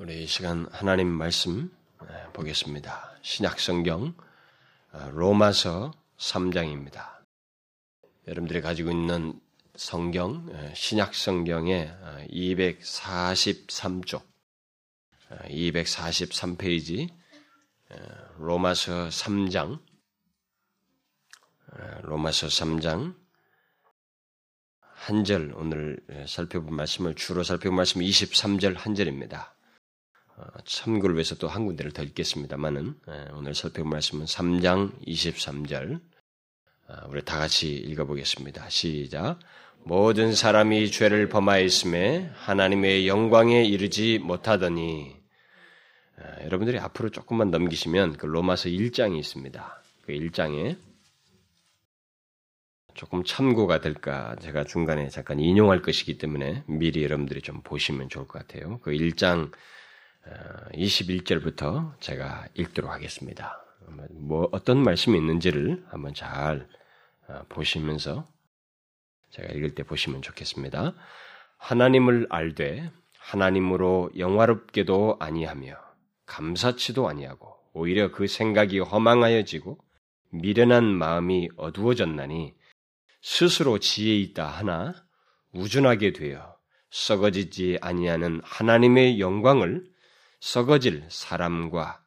우리 이 시간 하나님 말씀 보겠습니다. 신약 성경 어, 로마서 3장입니다. 여러분들이 가지고 있는 성경 신약 성경의 243쪽 243페이지 로마서 3장 로마서 3장 한 절 오늘 살펴본 말씀을 주로 살펴본 말씀은 23절 한 절입니다. 어, 참고를 위해서 또 한 군데를 더 읽겠습니다만은 예, 오늘 살펴볼 말씀은 3장 23절 아, 우리 다 같이 읽어보겠습니다. 시작. 모든 사람이 죄를 범하였음에 하나님의 영광에 이르지 못하더니 아, 여러분들이 앞으로 조금만 넘기시면 그 로마서 1장이 있습니다. 그 1장에 조금 참고가 될까 제가 중간에 잠깐 인용할 것이기 때문에 미리 여러분들이 좀 보시면 좋을 것 같아요. 그 1장 21절부터 어, 제가 읽도록 하겠습니다. 뭐 어떤 말씀이 있는지를 한번 잘 어, 보시면서 제가 읽을 때 보시면 좋겠습니다. 하나님을 알되 하나님으로 영화롭게도 아니하며 감사치도 아니하고 오히려 그 생각이 허망하여지고 미련한 마음이 어두워졌나니 스스로 지혜 있다 하나 우준하게 되어 썩어지지 아니하는 하나님의 영광을 썩어질 사람과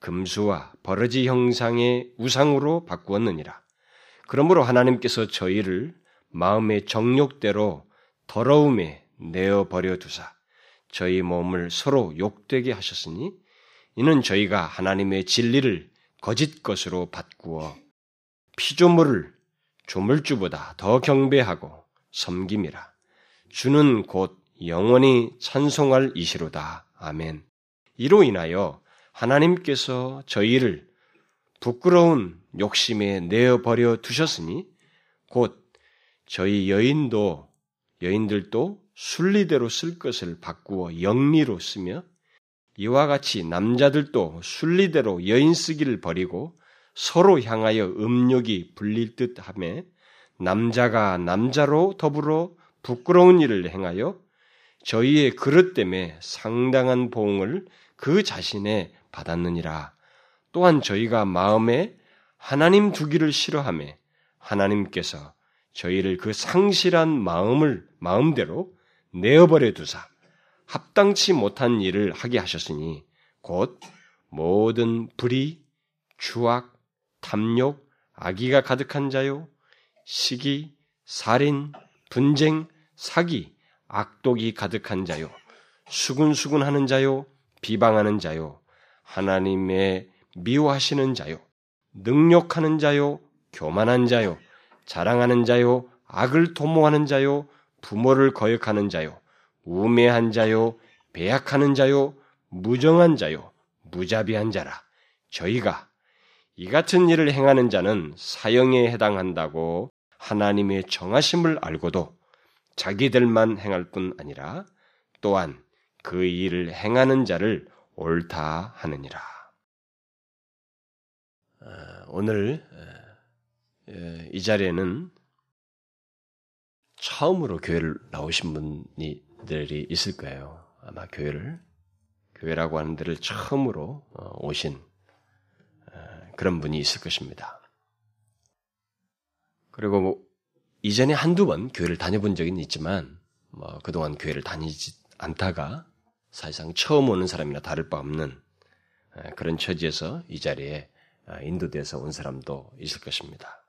금수와 버러지 형상의 우상으로 바꾸었느니라. 그러므로 하나님께서 저희를 마음의 정욕대로 더러움에 내어 버려 두사 저희 몸을 서로 욕되게 하셨으니 이는 저희가 하나님의 진리를 거짓 것으로 바꾸어 피조물을 조물주보다 더 경배하고 섬김이라. 주는 곧 영원히 찬송할 이시로다. 아멘. 이로 인하여 하나님께서 저희를 부끄러운 욕심에 내어버려 두셨으니 곧 저희 여인도 여인들도 순리대로 쓸 것을 바꾸어 영리로 쓰며 이와 같이 남자들도 순리대로 여인 쓰기를 버리고 서로 향하여 음욕이 불릴 듯함에 남자가 남자로 더불어 부끄러운 일을 행하여 저희의 그릇 때문에 상당한 보응을 그 자신에 받았느니라. 또한 저희가 마음에 하나님 두기를 싫어함에 하나님께서 저희를 그 상실한 마음을 마음대로 내어버려 두사 합당치 못한 일을 하게 하셨으니 곧 모든 불의, 추악, 탐욕, 악의가 가득한 자요, 시기, 살인, 분쟁, 사기, 악독이 가득한 자요, 수군수군하는 자요, 비방하는 자요, 하나님의 미워하시는 자요, 능욕하는 자요, 교만한 자요, 자랑하는 자요, 악을 도모하는 자요, 부모를 거역하는 자요, 우매한 자요, 배약하는 자요, 무정한 자요, 무자비한 자라. 저희가 이 같은 일을 행하는 자는 사형에 해당한다고 하나님의 정하심을 알고도 자기들만 행할 뿐 아니라 또한 그 일을 행하는 자를 옳다 하느니라. 아, 오늘 이 자리에는 처음으로 교회를 나오신 분들이 있을 거예요. 아마 교회를 교회라고 하는 데를 처음으로 어, 오신 그런 분이 있을 것입니다. 그리고 뭐 이전에 한두 번 교회를 다녀본 적은 있지만 뭐 그동안 교회를 다니지 않다가 사실상 처음 오는 사람이나 다를 바 없는 그런 처지에서 이 자리에 아, 인도돼서 온 사람도 있을 것입니다.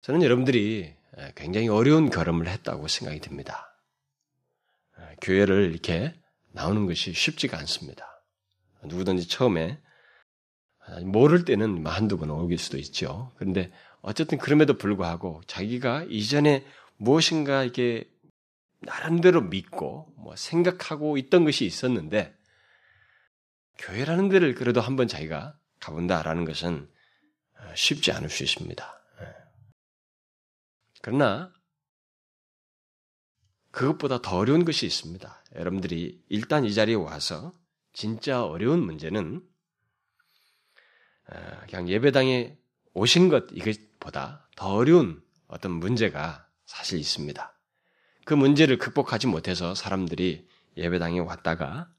저는 여러분들이 굉장히 어려운 걸음을 했다고 생각이 듭니다. 교회를 이렇게 나오는 것이 쉽지가 않습니다. 누구든지 처음에 모를 때는 뭐 한두 번 오길 수도 있죠. 그런데 어쨌든 그럼에도 불구하고 자기가 이전에 무엇인가 이게 나름대로 믿고 뭐 생각하고 있던 것이 있었는데 교회라는 데를 그래도 한번 자기가 가본다라는 것은 어, 쉽지 않을 수 있습니다. 예. 그러나 그것보다 더 어려운 것이 있습니다. 여러분들이 일단 이 자리에 와서 진짜 어려운 문제는 어, 그냥 예배당에 오신 것 이것보다 더 어려운 어떤 문제가 사실 있습니다. 그 문제를 극복하지 못해서 사람들이 예배당에 왔다가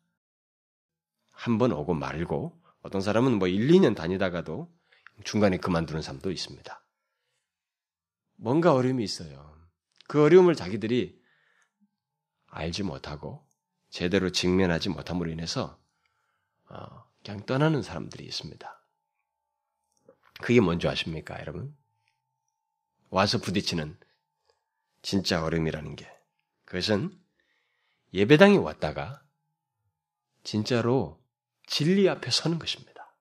한 번 오고 말고 어떤 사람은 뭐 1, 2년 다니다가도 중간에 그만두는 사람도 있습니다. 뭔가 어려움이 있어요. 그 어려움을 자기들이 알지 못하고 제대로 직면하지 못함으로 인해서 어, 그냥 떠나는 사람들이 있습니다. 그게 뭔지 아십니까, 여러분? 와서 부딪히는 진짜 어려움이라는 게 그것은 예배당에 왔다가 진짜로 진리 앞에 서는 것입니다.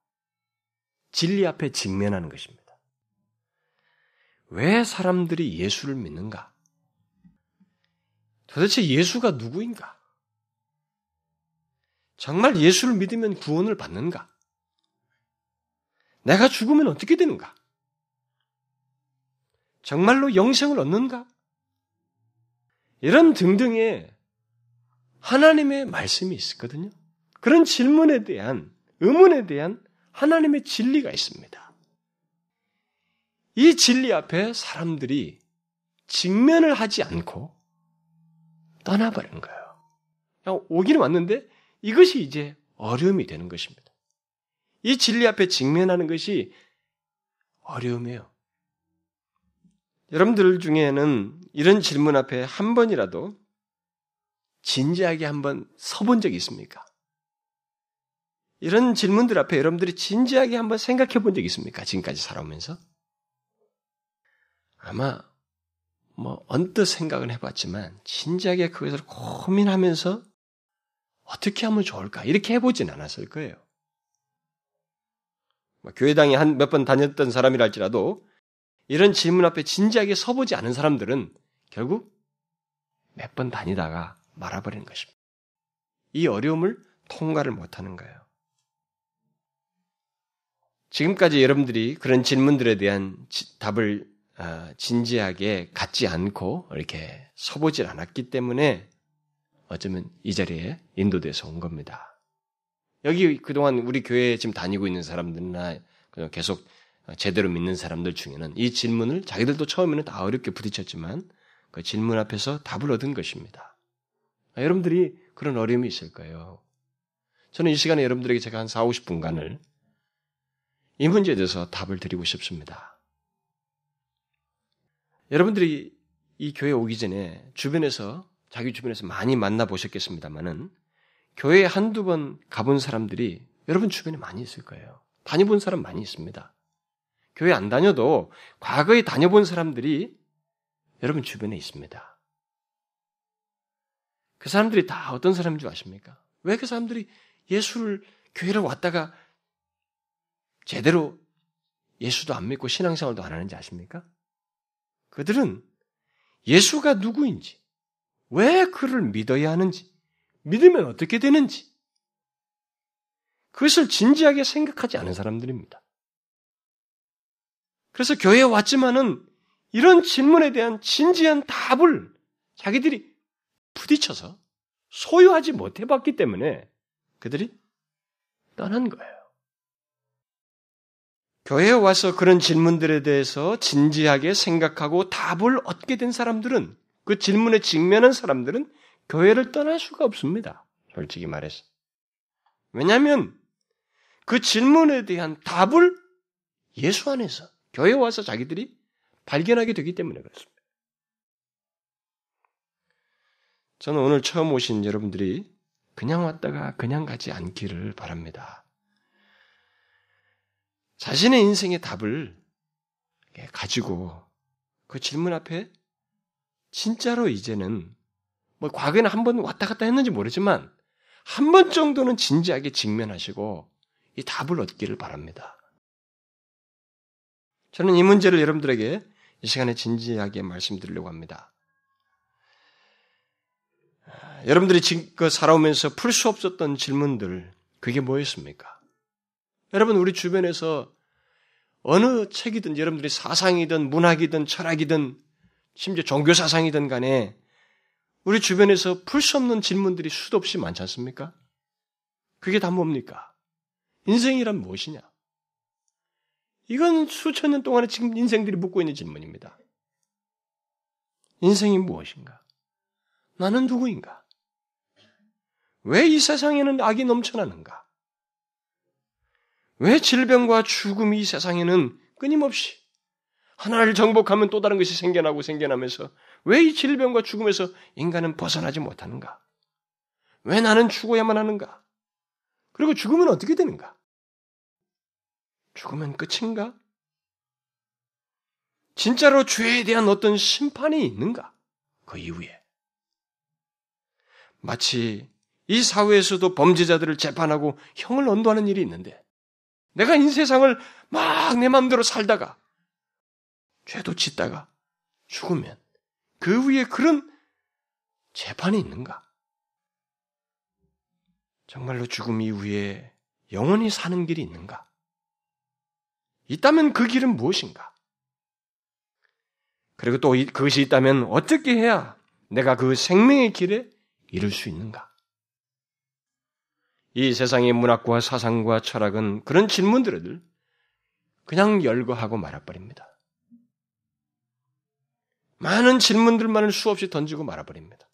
진리 앞에 직면하는 것입니다. 왜 사람들이 예수를 믿는가? 도대체 예수가 누구인가? 정말 예수를 믿으면 구원을 받는가? 내가 죽으면 어떻게 되는가? 정말로 영생을 얻는가? 이런 등등의 하나님의 말씀이 있었거든요. 그런 질문에 대한, 의문에 대한 하나님의 진리가 있습니다. 이 진리 앞에 사람들이 직면을 하지 않고 떠나버린 거예요. 그냥 오기는 왔는데 이것이 이제 어려움이 되는 것입니다. 이 진리 앞에 직면하는 것이 어려움이에요. 여러분들 중에는 이런 질문 앞에 한 번이라도 진지하게 한번 서본 적이 있습니까? 이런 질문들 앞에 여러분들이 진지하게 한번 생각해 본 적이 있습니까? 지금까지 살아오면서? 아마 뭐 언뜻 생각은 해봤지만 진지하게 그것을 고민하면서 어떻게 하면 좋을까 이렇게 해보진 않았을 거예요. 뭐 교회당에 한 몇 번 다녔던 사람이랄지라도 이런 질문 앞에 진지하게 서보지 않은 사람들은 결국 몇 번 다니다가 말아버리는 것입니다. 이 어려움을 통과를 못하는 거예요. 지금까지 여러분들이 그런 질문들에 대한 답을 아, 진지하게 갖지 않고 이렇게 서보질 않았기 때문에 어쩌면 이 자리에 인도돼서 온 겁니다. 여기 그동안 우리 교회에 지금 다니고 있는 사람들이나 계속 제대로 믿는 사람들 중에는 이 질문을 자기들도 처음에는 다 어렵게 부딪혔지만 그 질문 앞에서 답을 얻은 것입니다. 아, 여러분들이 그런 어려움이 있을 거예요. 저는 이 시간에 여러분들에게 제가 한 4, 50분간을 이 문제에 대해서 답을 드리고 싶습니다. 여러분들이 이 교회 오기 전에 주변에서 자기 주변에서 많이 만나 보셨겠습니다만은 교회에 한두 번 가본 사람들이 여러분 주변에 많이 있을 거예요. 다녀본 사람 많이 있습니다. 교회 안 다녀도 과거에 다녀본 사람들이 여러분 주변에 있습니다. 그 사람들이 다 어떤 사람인 줄 아십니까? 왜 그 사람들이 예수를 교회를 왔다가 제대로 예수도 안 믿고 신앙생활도 안 하는지 아십니까? 그들은 예수가 누구인지, 왜 그를 믿어야 하는지, 믿으면 어떻게 되는지, 그것을 진지하게 생각하지 않은 사람들입니다. 그래서 교회에 왔지만은 이런 질문에 대한 진지한 답을 자기들이 부딪혀서 소유하지 못해봤기 때문에 그들이 떠난 거예요. 교회에 와서 그런 질문들에 대해서 진지하게 생각하고 답을 얻게 된 사람들은 그 질문에 직면한 사람들은 교회를 떠날 수가 없습니다. 솔직히 말해서. 왜냐하면 그 질문에 대한 답을 예수 안에서 교회에 와서 자기들이 발견하게 되기 때문에 그렇습니다. 저는 오늘 처음 오신 여러분들이 그냥 왔다가 그냥 가지 않기를 바랍니다. 자신의 인생의 답을 가지고 그 질문 앞에 진짜로 이제는 뭐 과거에는 한 번 왔다 갔다 했는지 모르지만 한 번 정도는 진지하게 직면하시고 이 답을 얻기를 바랍니다. 저는 이 문제를 여러분들에게 이 시간에 진지하게 말씀드리려고 합니다. 여러분들이 지금껏 살아오면서 풀 수 없었던 질문들, 그게 뭐였습니까? 여러분, 우리 주변에서 어느 책이든 여러분들이 사상이든 문학이든 철학이든 심지어 종교사상이든 간에 우리 주변에서 풀 수 없는 질문들이 수도 없이 많지 않습니까? 그게 다 뭡니까? 인생이란 무엇이냐? 이건 수천 년 동안에 지금 인생들이 묻고 있는 질문입니다. 인생이 무엇인가? 나는 누구인가? 왜 이 세상에는 악이 넘쳐나는가? 왜 질병과 죽음이 이 세상에는 끊임없이 하나를 정복하면 또 다른 것이 생겨나고 생겨나면서 왜 이 질병과 죽음에서 인간은 벗어나지 못하는가? 왜 나는 죽어야만 하는가? 그리고 죽으면 어떻게 되는가? 죽으면 끝인가? 진짜로 죄에 대한 어떤 심판이 있는가? 그 이후에. 마치 이 사회에서도 범죄자들을 재판하고 형을 언도하는 일이 있는데 내가 이 세상을 막 내 마음대로 살다가 죄도 짓다가 죽으면 그 위에 그런 재판이 있는가? 정말로 죽음 이후에 영원히 사는 길이 있는가? 있다면 그 길은 무엇인가? 그리고 또 그것이 있다면 어떻게 해야 내가 그 생명의 길에 이룰 수 있는가? 이 세상의 문학과 사상과 철학은 그런 질문들을 그냥 열거하고 말아버립니다. 많은 질문들만을 수없이 던지고 말아버립니다.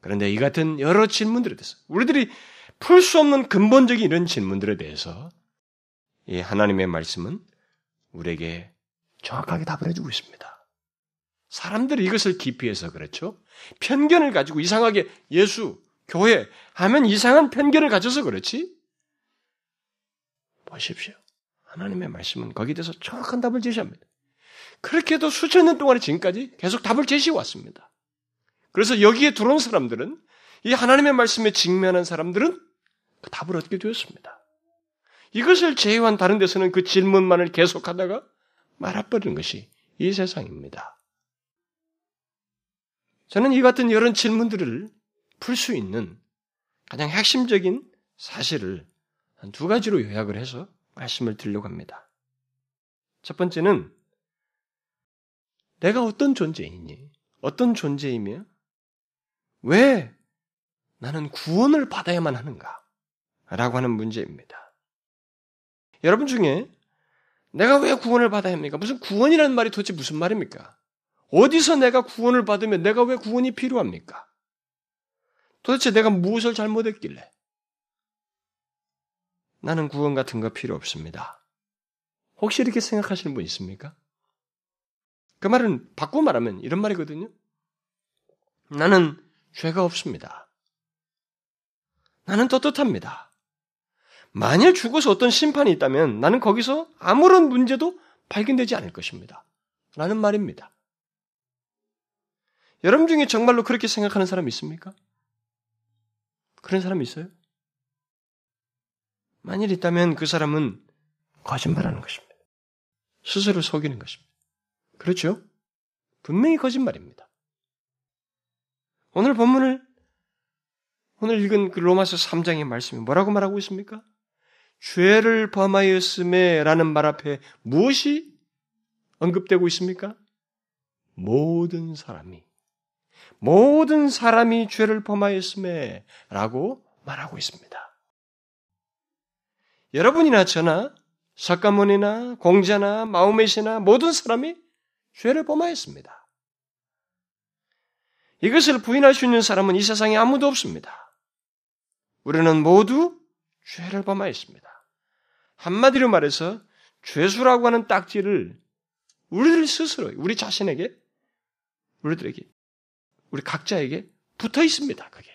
그런데 이 같은 여러 질문들에 대해서 우리들이 풀 수 없는 근본적인 이런 질문들에 대해서 이 하나님의 말씀은 우리에게 정확하게 답을 해주고 있습니다. 사람들이 이것을 기피해서 그렇죠. 편견을 가지고 이상하게 예수, 교회 하면 이상한 편견을 가져서 그렇지. 보십시오. 하나님의 말씀은 거기에 대해서 정확한 답을 제시합니다. 그렇게 해도 수천 년 동안에 지금까지 계속 답을 제시해 왔습니다. 그래서 여기에 들어온 사람들은 이 하나님의 말씀에 직면한 사람들은 그 답을 얻게 되었습니다. 이것을 제외한 다른 데서는 그 질문만을 계속하다가 말아버리는 것이 이 세상입니다. 저는 이 같은 이런 질문들을 풀 수 있는 가장 핵심적인 사실을 한 두 가지로 요약을 해서 말씀을 드리려고 합니다. 첫 번째는 내가 어떤 존재이니? 어떤 존재이며 왜 나는 구원을 받아야만 하는가? 라고 하는 문제입니다. 여러분 중에 내가 왜 구원을 받아야 합니까? 무슨 구원이라는 말이 도대체 무슨 말입니까? 어디서 내가 구원을 받으면 내가 왜 구원이 필요합니까? 도대체 내가 무엇을 잘못했길래? 나는 구원 같은 거 필요 없습니다. 혹시 이렇게 생각하시는 분 있습니까? 그 말은 바꾸고 말하면 이런 말이거든요. 나는 죄가 없습니다. 나는 떳떳합니다. 만일 죽어서 어떤 심판이 있다면 나는 거기서 아무런 문제도 발견되지 않을 것입니다. 라는 말입니다. 여러분 중에 정말로 그렇게 생각하는 사람 있습니까? 그런 사람 있어요? 만일 있다면 그 사람은 거짓말하는 것입니다. 스스로 속이는 것입니다. 그렇죠? 분명히 거짓말입니다. 오늘 본문을 오늘 읽은 그 로마서 3장의 말씀이 뭐라고 말하고 있습니까? 죄를 범하였음에 라는 말 앞에 무엇이 언급되고 있습니까? 모든 사람이 모든 사람이 죄를 범하였음에 라고 말하고 있습니다. 여러분이나 저나 석가모니나 공자나 마우메시나 모든 사람이 죄를 범하였습니다. 이것을 부인할 수 있는 사람은 이 세상에 아무도 없습니다. 우리는 모두 죄를 범하였습니다. 한마디로 말해서 죄수라고 하는 딱지를 우리들 스스로, 우리 자신에게, 우리들에게, 우리 각자에게 붙어 있습니다. 그게.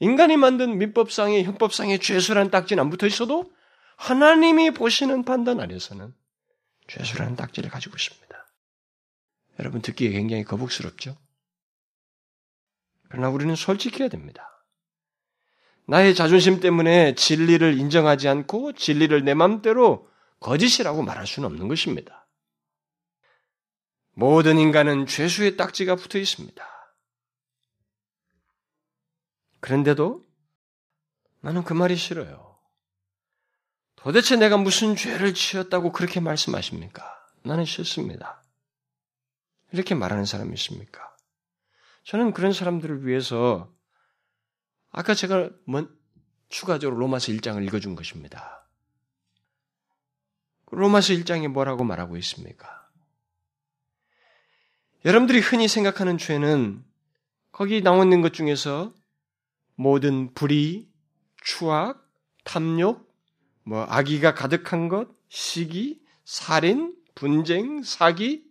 인간이 만든 민법상의 형법상의 죄수라는 딱지는 안 붙어 있어도 하나님이 보시는 판단 안에서는 죄수라는 딱지를 가지고 있습니다. 여러분 듣기에 굉장히 거북스럽죠? 그러나 우리는 솔직해야 됩니다. 나의 자존심 때문에 진리를 인정하지 않고 진리를 내 맘대로 거짓이라고 말할 수는 없는 것입니다. 모든 인간은 죄수의 딱지가 붙어 있습니다. 그런데도 나는 그 말이 싫어요. 도대체 내가 무슨 죄를 지었다고 그렇게 말씀하십니까? 나는 싫습니다. 이렇게 말하는 사람이 있습니까? 저는 그런 사람들을 위해서 아까 제가 먼, 추가적으로 로마서 1장을 읽어준 것입니다. 로마서 1장에 뭐라고 말하고 있습니까? 여러분들이 흔히 생각하는 죄는 거기 나와 있는 것 중에서 모든 불의, 추악, 탐욕, 뭐 악의가 가득한 것, 시기, 살인, 분쟁, 사기,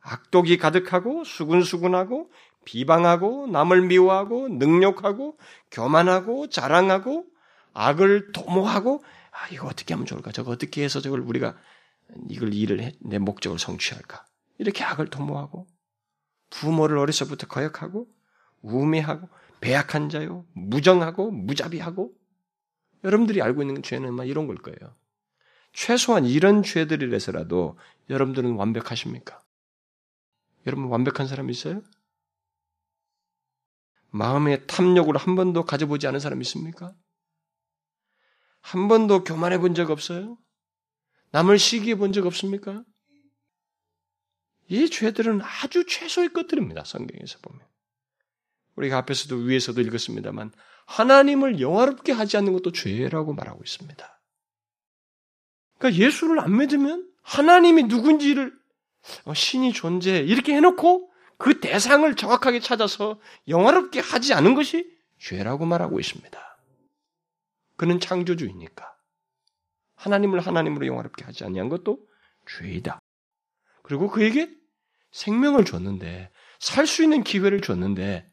악독이 가득하고 수근수근하고 비방하고 남을 미워하고 능욕하고 교만하고 자랑하고 악을 도모하고 아 이거 어떻게 하면 좋을까? 저거 어떻게 해서 저걸 우리가 이걸 일을 해, 내 목적을 성취할까? 이렇게 악을 도모하고 부모를 어려서부터 거역하고 우매하고 배약한 자요, 무정하고 무자비하고 여러분들이 알고 있는 죄는 막 이런 걸 거예요. 최소한 이런 죄들이라서라도 여러분들은 완벽하십니까? 여러분 완벽한 사람 있어요? 마음의 탐욕을 한 번도 가져보지 않은 사람 있습니까? 한 번도 교만해 본 적 없어요? 남을 시기해 본 적 없습니까? 이 죄들은 아주 최소의 것들입니다. 성경에서 보면. 우리가 앞에서도 위에서도 읽었습니다만 하나님을 영화롭게 하지 않는 것도 죄라고 말하고 있습니다. 그러니까 예수를 안 믿으면 하나님이 누군지를 어, 신이 존재 이렇게 해놓고 그 대상을 정확하게 찾아서 영화롭게 하지 않은 것이 죄라고 말하고 있습니다. 그는 창조주이니까 하나님을 하나님으로 영화롭게 하지 아니한 것도 죄이다. 그리고 그에게 생명을 줬는데 살 수 있는 기회를 줬는데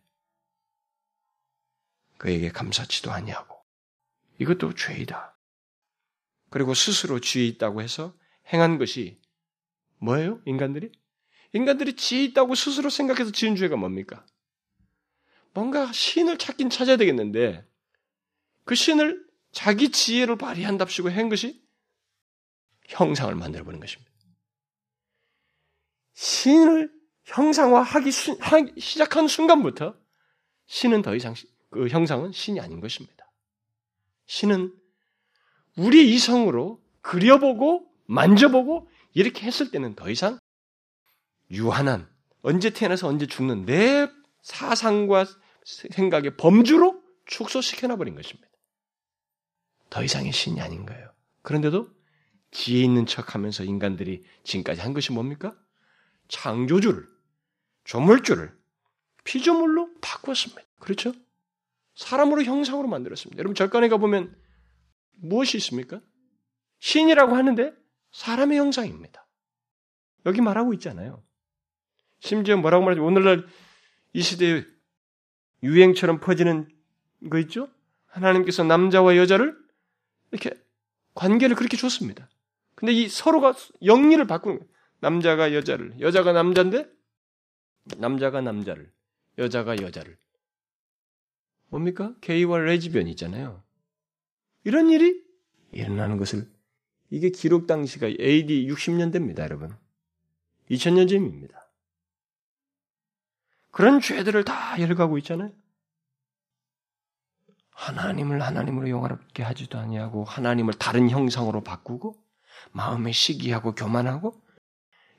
그에게 감사치도 아니하고 이것도 죄이다. 그리고 스스로 지혜 있다고 해서 행한 것이 뭐예요? 인간들이? 인간들이 지혜 있다고 스스로 생각해서 지은 죄가 뭡니까? 뭔가 신을 찾긴 찾아야 되겠는데 그 신을 자기 지혜를 발휘한답시고 한 것이 형상을 만들어보는 것입니다. 신을 형상화하기 시작한 순간부터 신은 더 이상 그 형상은 신이 아닌 것입니다. 신은 우리 이성으로 그려보고 만져보고 이렇게 했을 때는 더 이상 유한한 언제 태어나서 언제 죽는 내 사상과 생각의 범주로 축소시켜놔 버린 것입니다. 더 이상의 신이 아닌 거예요. 그런데도 지혜 있는 척 하면서 인간들이 지금까지 한 것이 뭡니까? 창조주를, 조물주를 피조물로 바꾸었습니다. 그렇죠? 사람으로 형상으로 만들었습니다. 여러분 절간에 가보면 무엇이 있습니까? 신이라고 하는데 사람의 형상입니다. 여기 말하고 있잖아요. 심지어 뭐라고 말하지? 오늘날 이 시대에 유행처럼 퍼지는 거 있죠? 하나님께서 남자와 여자를 이렇게 관계를 그렇게 줬습니다. 근데 이 서로가 영리를 바꾸는 거예요. 남자가 여자를, 여자가 남자인데 남자가 남자를, 여자가 여자를. 뭡니까? 게이와 레즈비언 있잖아요. 이런 일이 일어나는 것을 이게 기록 당시가 AD 60년대입니다, 여러분. 2000년 전입니다. 그런 죄들을 다 열가고 있잖아요. 하나님을 하나님으로 영화롭게 하지도 아니하고 하나님을 다른 형상으로 바꾸고 마음에 시기하고 교만하고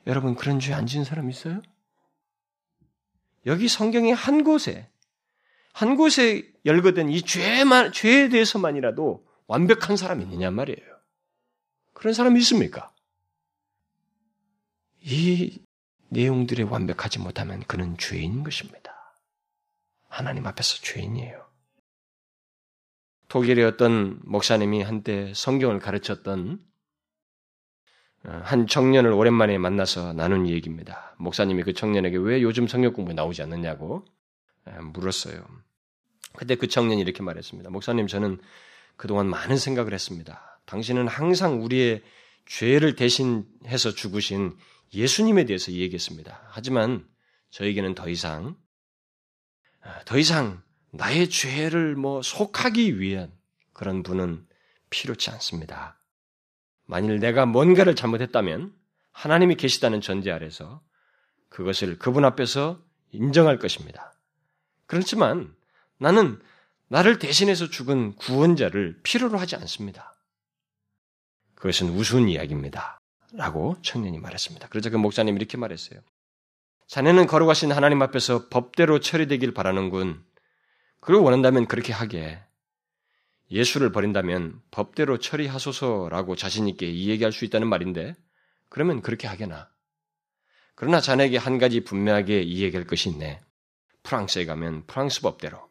여러분 그런 죄 안 지은 사람 있어요? 여기 성경의 한 곳에 한 곳에 열거된 이 죄만 죄에 대해서만이라도 완벽한 사람이 있느냐 말이에요. 그런 사람이 있습니까? 이 내용들에 완벽하지 못하면 그는 죄인인 것입니다. 하나님 앞에서 죄인이에요. 독일의 어떤 목사님이 한때 성경을 가르쳤던 어, 한 청년을 오랜만에 만나서 나눈 얘기입니다. 목사님이 그 청년에게 왜 요즘 성경 공부에 나오지 않느냐고 물었어요. 그때 그 청년이 이렇게 말했습니다. 목사님, 저는 그동안 많은 생각을 했습니다. 당신은 항상 우리의 죄를 대신해서 죽으신 예수님에 대해서 얘기했습니다. 하지만 저에게는 더 이상, 아, 더 이상 나의 죄를 뭐 속하기 위한 그런 분은 필요치 않습니다. 만일 내가 뭔가를 잘못했다면 하나님이 계시다는 전제 아래서 그것을 그분 앞에서 인정할 것입니다. 그렇지만 나는 나를 대신해서 죽은 구원자를 필요로 하지 않습니다. 그것은 우스운 이야기입니다. 라고 청년이 말했습니다. 그래서 그 목사님이 이렇게 말했어요. 자네는 거룩하신 하나님 앞에서 법대로 처리되길 바라는군. 그걸 원한다면 그렇게 하게. 예수를 버린다면 법대로 처리하소서라고 자신있게 이 얘기할 수 있다는 말인데, 그러면 그렇게 하게나. 그러나 자네에게 한 가지 분명하게 이 얘기할 것이 있네. 프랑스에 가면 프랑스 법대로,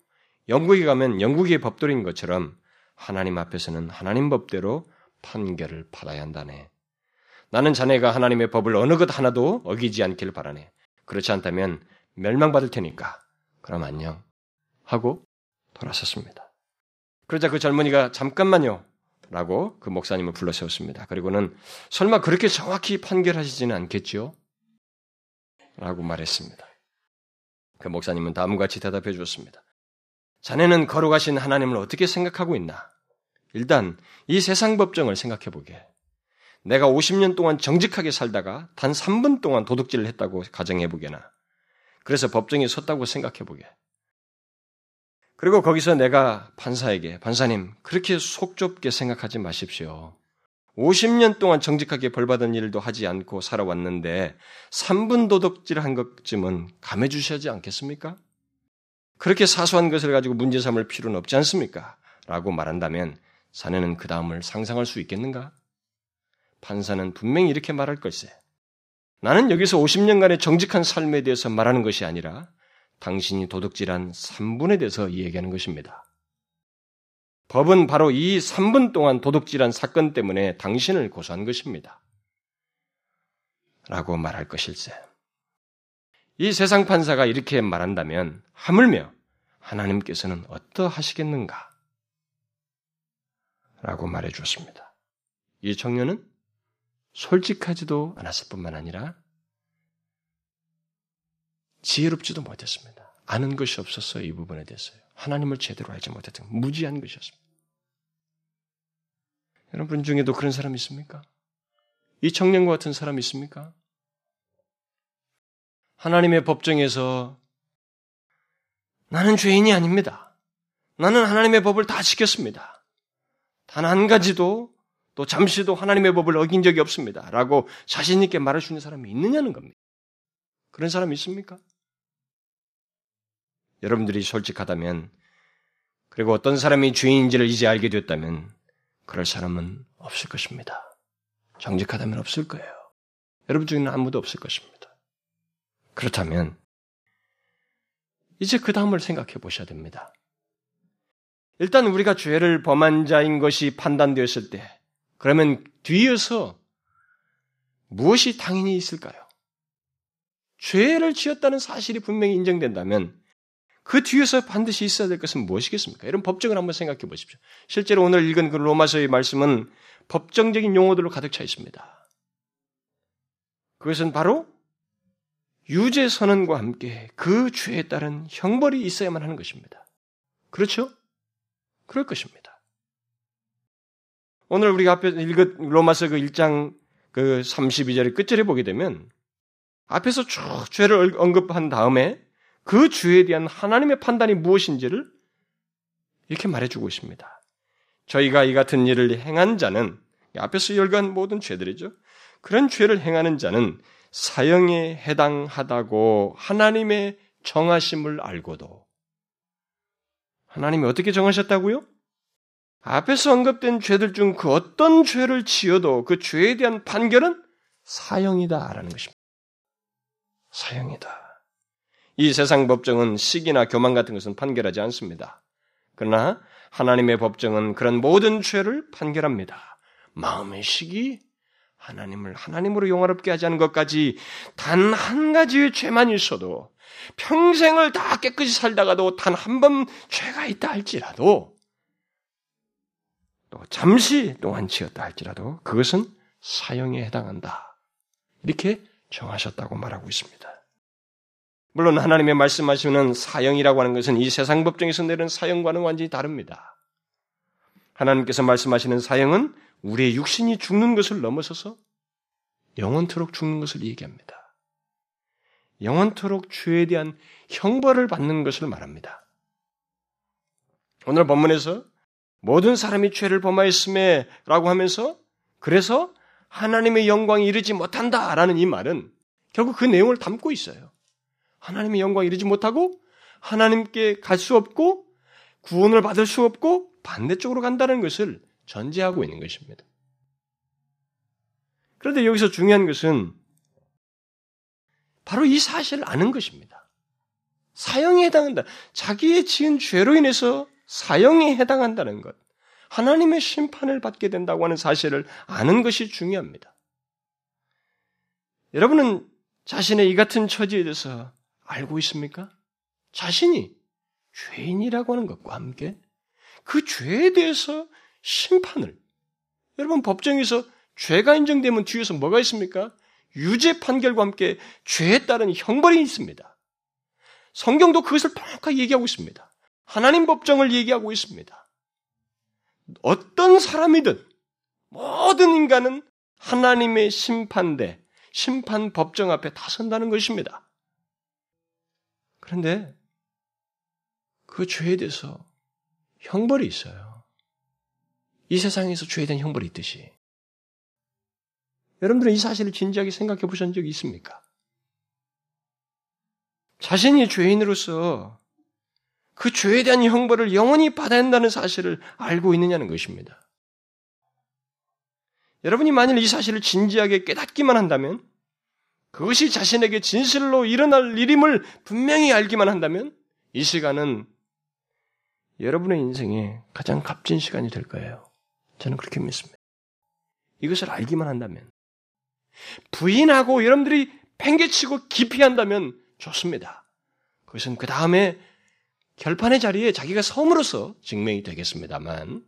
영국에 가면 영국의 법도인 것처럼 하나님 앞에서는 하나님 법대로 판결을 받아야 한다네. 나는 자네가 하나님의 법을 어느 것 하나도 어기지 않기를 바라네. 그렇지 않다면 멸망받을 테니까. 그럼 안녕. 하고 돌아섰습니다. 그러자 그 젊은이가 잠깐만요. 라고 그 목사님을 불러 세웠습니다. 그리고는 설마 그렇게 정확히 판결하시지는 않겠죠? 라고 말했습니다. 그 목사님은 다음과 같이 대답해 주었습니다. 자네는 거룩하신 하나님을 어떻게 생각하고 있나? 일단 이 세상 법정을 생각해 보게. 내가 50년 동안 정직하게 살다가 단 3분 동안 도둑질을 했다고 가정해 보게나. 그래서 법정에 섰다고 생각해 보게. 그리고 거기서 내가 판사에게, 판사님, 그렇게 속 좁게 생각하지 마십시오. 50년 동안 정직하게 벌받은 일도 하지 않고 살아왔는데 3분 도덕질 한 것쯤은 감해 주셔야지 않겠습니까? 그렇게 사소한 것을 가지고 문제 삼을 필요는 없지 않습니까? 라고 말한다면 자네는 그 다음을 상상할 수 있겠는가? 판사는 분명히 이렇게 말할 걸세. 나는 여기서 50년간의 정직한 삶에 대해서 말하는 것이 아니라 당신이 도둑질한 3분에 대해서 이야기하는 것입니다. 법은 바로 이 3분 동안 도둑질한 사건 때문에 당신을 고소한 것입니다. 라고 말할 것일세. 이 세상 판사가 이렇게 말한다면 하물며 하나님께서는 어떠하시겠는가? 라고 말해 주었습니다. 이 청년은 솔직하지도 않았을 뿐만 아니라 지혜롭지도 못했습니다. 아는 것이 없었어요. 이 부분에 대해서요. 하나님을 제대로 알지 못했던 무지한 것이었습니다. 여러분 중에도 그런 사람 있습니까? 이 청년과 같은 사람 있습니까? 하나님의 법정에서 나는 죄인이 아닙니다. 나는 하나님의 법을 다 지켰습니다. 단 한 가지도 또 잠시도 하나님의 법을 어긴 적이 없습니다. 라고 자신있게 말할 수 있는 사람이 있느냐는 겁니다. 그런 사람 있습니까? 여러분들이 솔직하다면, 그리고 어떤 사람이 죄인인지를 이제 알게 됐다면, 그럴 사람은 없을 것입니다. 정직하다면 없을 거예요. 여러분 중에는 아무도 없을 것입니다. 그렇다면, 이제 그 다음을 생각해 보셔야 됩니다. 일단 우리가 죄를 범한 자인 것이 판단되었을 때, 그러면 뒤에서 무엇이 당연히 있을까요? 죄를 지었다는 사실이 분명히 인정된다면 그 뒤에서 반드시 있어야 될 것은 무엇이겠습니까? 이런 법정을 한번 생각해 보십시오. 실제로 오늘 읽은 그 로마서의 말씀은 법정적인 용어들로 가득 차 있습니다. 그것은 바로 유죄 선언과 함께 그 죄에 따른 형벌이 있어야만 하는 것입니다. 그렇죠? 그럴 것입니다. 오늘 우리가 앞에 읽은 로마서 그 1장 그 32절의 끝절에 보게 되면 앞에서 쭉 죄를 언급한 다음에 그 죄에 대한 하나님의 판단이 무엇인지를 이렇게 말해주고 있습니다. 저희가 이 같은 일을 행한 자는 앞에서 열간 모든 죄들이죠. 그런 죄를 행하는 자는 사형에 해당하다고 하나님의 정하심을 알고도 하나님이 어떻게 정하셨다고요? 앞에서 언급된 죄들 중 그 어떤 죄를 지어도 그 죄에 대한 판결은 사형이다라는 것입니다. 사형이다. 이 세상 법정은 시기나 교만 같은 것은 판결하지 않습니다. 그러나 하나님의 법정은 그런 모든 죄를 판결합니다. 마음의 시기, 하나님을 하나님으로 용화롭게 하지 않은 것까지 단 한 가지의 죄만 있어도 평생을 다 깨끗이 살다가도 단 한 번 죄가 있다 할지라도 또 잠시 동안 지었다 할지라도 그것은 사형에 해당한다. 이렇게 정하셨다고 말하고 있습니다. 물론 하나님의 말씀하시는 사형이라고 하는 것은 이 세상 법정에서 내는 사형과는 완전히 다릅니다. 하나님께서 말씀하시는 사형은 우리의 육신이 죽는 것을 넘어서서 영원토록 죽는 것을 얘기합니다. 영원토록 죄에 대한 형벌을 받는 것을 말합니다. 오늘 본문에서 모든 사람이 죄를 범하였음에 라고 하면서 그래서 하나님의 영광이 이르지 못한다 라는 이 말은 결국 그 내용을 담고 있어요. 하나님의 영광 이르지 못하고 하나님께 갈 수 없고 구원을 받을 수 없고 반대쪽으로 간다는 것을 전제하고 있는 것입니다. 그런데 여기서 중요한 것은 바로 이 사실을 아는 것입니다. 사형에 해당한다. 자기의 지은 죄로 인해서 사형에 해당한다는 것. 하나님의 심판을 받게 된다고 하는 사실을 아는 것이 중요합니다. 여러분은 자신의 이 같은 처지에 대해서 알고 있습니까? 자신이 죄인이라고 하는 것과 함께 그 죄에 대해서 심판을 여러분 법정에서 죄가 인정되면 뒤에서 뭐가 있습니까? 유죄 판결과 함께 죄에 따른 형벌이 있습니다. 성경도 그것을 정확하게 얘기하고 있습니다. 하나님 법정을 얘기하고 있습니다. 어떤 사람이든 모든 인간은 하나님의 심판대, 심판 법정 앞에 다 선다는 것입니다. 그런데 그 죄에 대해서 형벌이 있어요. 이 세상에서 죄에 대한 형벌이 있듯이. 여러분들은 이 사실을 진지하게 생각해 보신 적이 있습니까? 자신이 죄인으로서 그 죄에 대한 형벌을 영원히 받아야 한다는 사실을 알고 있느냐는 것입니다. 여러분이 만일 이 사실을 진지하게 깨닫기만 한다면, 그것이 자신에게 진실로 일어날 일임을 분명히 알기만 한다면, 이 시간은 여러분의 인생에 가장 값진 시간이 될 거예요. 저는 그렇게 믿습니다. 이것을 알기만 한다면. 부인하고 여러분들이 팽개치고 기피한다면 좋습니다. 그것은 그 다음에 결판의 자리에 자기가 섬으로서 증명이 되겠습니다만,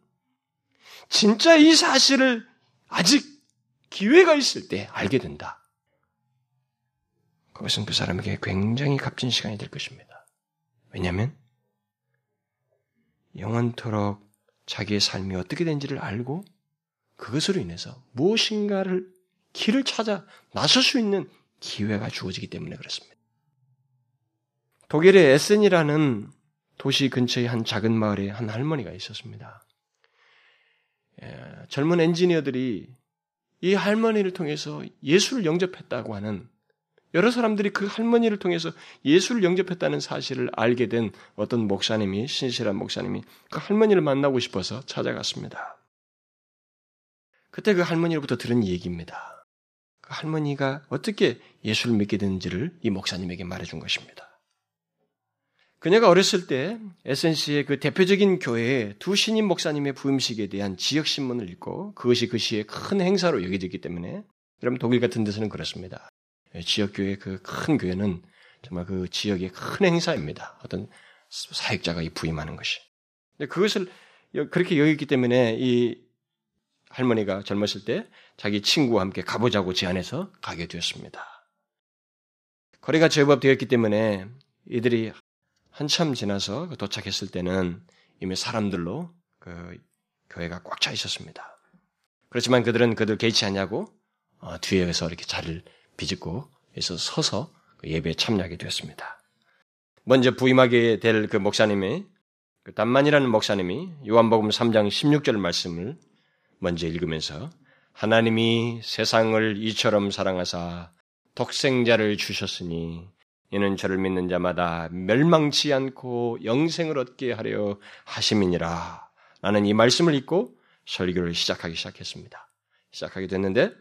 진짜 이 사실을 아직 기회가 있을 때 알게 된다. 그것은 그 사람에게 굉장히 값진 시간이 될 것입니다. 왜냐하면 영원토록 자기의 삶이 어떻게 된지를 알고 그것으로 인해서 무엇인가를 길을 찾아 나설 수 있는 기회가 주어지기 때문에 그렇습니다. 독일의 에센이라는 도시 근처의 한 작은 마을에 한 할머니가 있었습니다. 예, 젊은 엔지니어들이 이 할머니를 통해서 예수를 영접했다고 하는 여러 사람들이 그 할머니를 통해서 예수를 영접했다는 사실을 알게 된 어떤 목사님이, 신실한 목사님이 그 할머니를 만나고 싶어서 찾아갔습니다. 그때 그 할머니로부터 들은 얘기입니다. 그 할머니가 어떻게 예수를 믿게 됐는지를 이 목사님에게 말해준 것입니다. 그녀가 어렸을 때 에센시의 그 대표적인 교회에 두 신임 목사님의 부임식에 대한 지역 신문을 읽고 그것이 그 시의 큰 행사로 여겨지기 때문에 여러분 독일 같은 데서는 그렇습니다. 예, 지역 교회 그 큰 교회는 정말 그 지역의 큰 행사입니다. 어떤 사역자가 부임하는 것이. 근데 그것을 그렇게 여겼기 때문에 이 할머니가 젊었을 때 자기 친구와 함께 가보자고 제안해서 가게 되었습니다. 거리가 제법 되었기 때문에 이들이 한참 지나서 도착했을 때는 이미 사람들로 그 교회가 꽉 차 있었습니다. 그렇지만 그들은 그들 개의치 않냐고 어, 뒤에서 이렇게 자리를 비집고 해서 서서 그 예배에 참여하게 되었습니다. 먼저 부임하게 될 그 목사님이 그 단만이라는 목사님이 요한복음 3장 16절 말씀을 먼저 읽으면서 하나님이 세상을 이처럼 사랑하사 독생자를 주셨으니 이는 저를 믿는 자마다 멸망치 않고 영생을 얻게 하려 하심이니라. 라는 이 말씀을 읽고 설교를 시작하기 시작했습니다. 시작하게 됐는데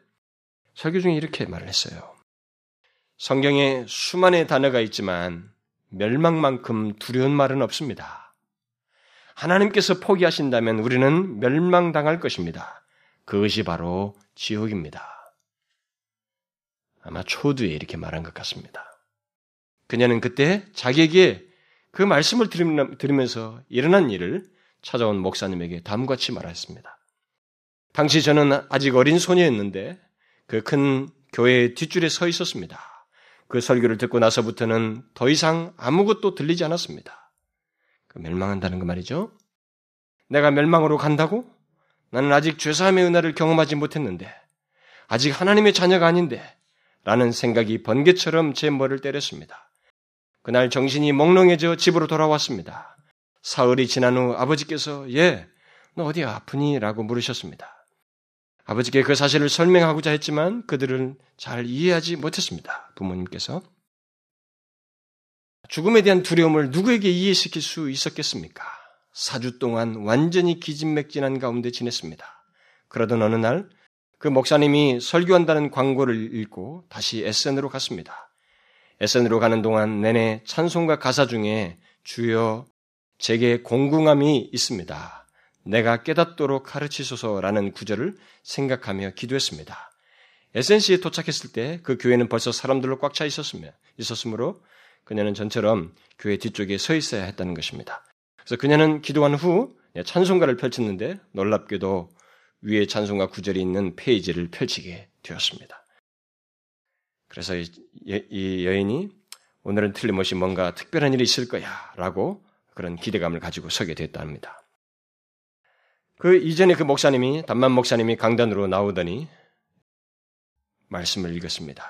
설교 중에 이렇게 말을 했어요. 성경에 수많은 단어가 있지만 멸망만큼 두려운 말은 없습니다. 하나님께서 포기하신다면 우리는 멸망당할 것입니다. 그것이 바로 지옥입니다. 아마 초두에 이렇게 말한 것 같습니다. 그녀는 그때 자기에게 그 말씀을 들으면서 일어난 일을 찾아온 목사님에게 다음같이 말했습니다. 당시 저는 아직 어린 소녀였는데 그 큰 교회의 뒷줄에 서 있었습니다. 그 설교를 듣고 나서부터는 더 이상 아무것도 들리지 않았습니다. 그 멸망한다는 그 말이죠. 내가 멸망으로 간다고? 나는 아직 죄사함의 은혜를 경험하지 못했는데, 아직 하나님의 자녀가 아닌데, 라는 생각이 번개처럼 제 머리를 때렸습니다. 그날 정신이 몽롱해져 집으로 돌아왔습니다. 사흘이 지난 후 아버지께서, 예, 너 어디 아프니? 라고 물으셨습니다. 아버지께 그 사실을 설명하고자 했지만 그들은 잘 이해하지 못했습니다. 부모님께서. 죽음에 대한 두려움을 누구에게 이해시킬 수 있었겠습니까? 4주 동안 완전히 기진맥진한 가운데 지냈습니다. 그러던 어느 날 그 목사님이 설교한다는 광고를 읽고 다시 에센으로 갔습니다. 에센으로 가는 동안 내내 찬송과 가사 중에 주여 제게 공궁함이 있습니다. 내가 깨닫도록 가르치소서라는 구절을 생각하며 기도했습니다. 에센시에 도착했을 때 그 교회는 벌써 사람들로 꽉 차 있었으며 있었으므로 그녀는 전처럼 교회 뒤쪽에 서 있어야 했다는 것입니다. 그래서 그녀는 기도한 후 찬송가를 펼쳤는데 놀랍게도 위에 찬송가 구절이 있는 페이지를 펼치게 되었습니다. 그래서 이, 이 여인이 오늘은 틀림없이 뭔가 특별한 일이 있을 거야 라고 그런 기대감을 가지고 서게 됐답니다. 그 이전에 그 목사님이, 담만 목사님이 강단으로 나오더니 말씀을 읽었습니다.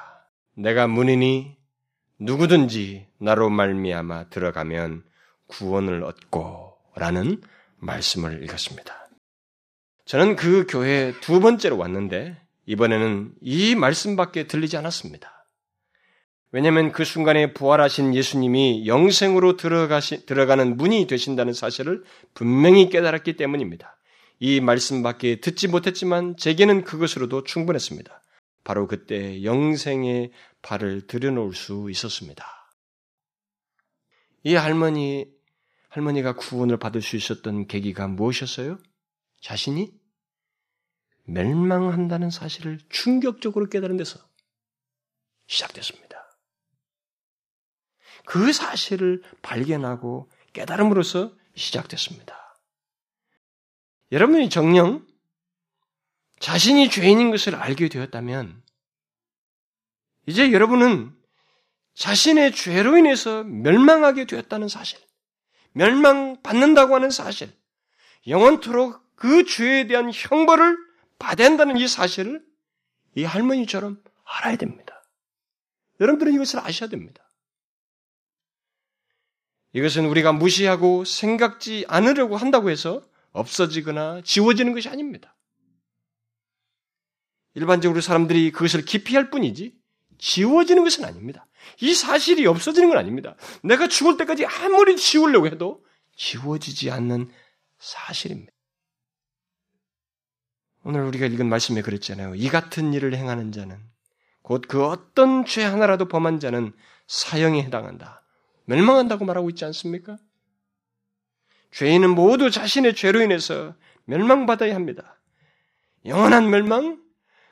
내가 문이니 누구든지 나로 말미암아 들어가면 구원을 얻고 라는 말씀을 읽었습니다. 저는 그 교회에 두 번째로 왔는데 이번에는 이 말씀밖에 들리지 않았습니다. 왜냐하면 그 순간에 부활하신 예수님이 영생으로 들어가시, 들어가는 문이 되신다는 사실을 분명히 깨달았기 때문입니다. 이 말씀밖에 듣지 못했지만 제게는 그것으로도 충분했습니다. 바로 그때 영생의 발을 들여놓을 수 있었습니다. 이 할머니, 할머니가 구원을 받을 수 있었던 계기가 무엇이었어요? 자신이 멸망한다는 사실을 충격적으로 깨달은 데서 시작됐습니다. 그 사실을 발견하고 깨달음으로써 시작됐습니다. 여러분이 정령 자신이 죄인인 것을 알게 되었다면 이제 여러분은 자신의 죄로 인해서 멸망하게 되었다는 사실, 멸망받는다고 하는 사실, 영원토록 그 죄에 대한 형벌을 받아야 한다는 이 사실을 이 할머니처럼 알아야 됩니다. 여러분들은 이것을 아셔야 됩니다. 이것은 우리가 무시하고 생각지 않으려고 한다고 해서 없어지거나 지워지는 것이 아닙니다. 일반적으로 사람들이 그것을 기피할 뿐이지 지워지는 것은 아닙니다. 이 사실이 없어지는 건 아닙니다. 내가 죽을 때까지 아무리 지우려고 해도 지워지지 않는 사실입니다. 오늘 우리가 읽은 말씀에 그랬잖아요. 이 같은 일을 행하는 자는 곧 그 어떤 죄 하나라도 범한 자는 사형에 해당한다. 멸망한다고 말하고 있지 않습니까? 죄인은 모두 자신의 죄로 인해서 멸망받아야 합니다. 영원한 멸망,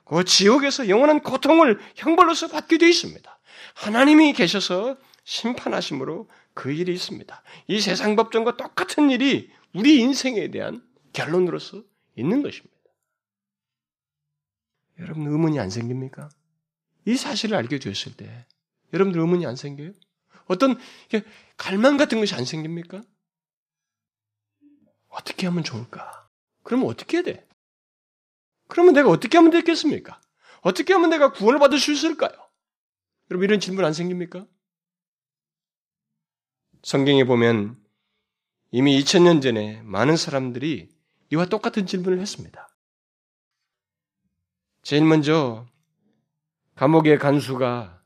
그 지옥에서 영원한 고통을 형벌로서 받게 되어 있습니다. 하나님이 계셔서 심판하심으로 그 일이 있습니다. 이 세상 법정과 똑같은 일이 우리 인생에 대한 결론으로서 있는 것입니다. 여러분 의문이 안 생깁니까? 이 사실을 알게 되었을 때 여러분들 의문이 안 생겨요? 어떤 갈망 같은 것이 안 생깁니까? 어떻게 하면 좋을까? 그러면 어떻게 해야 돼? 그러면 내가 어떻게 하면 되겠습니까? 어떻게 하면 내가 구원을 받을 수 있을까요? 여러분 이런 질문 안 생깁니까? 성경에 보면 이미 2000년 전에 많은 사람들이 이와 똑같은 질문을 했습니다. 제일 먼저 감옥의 간수가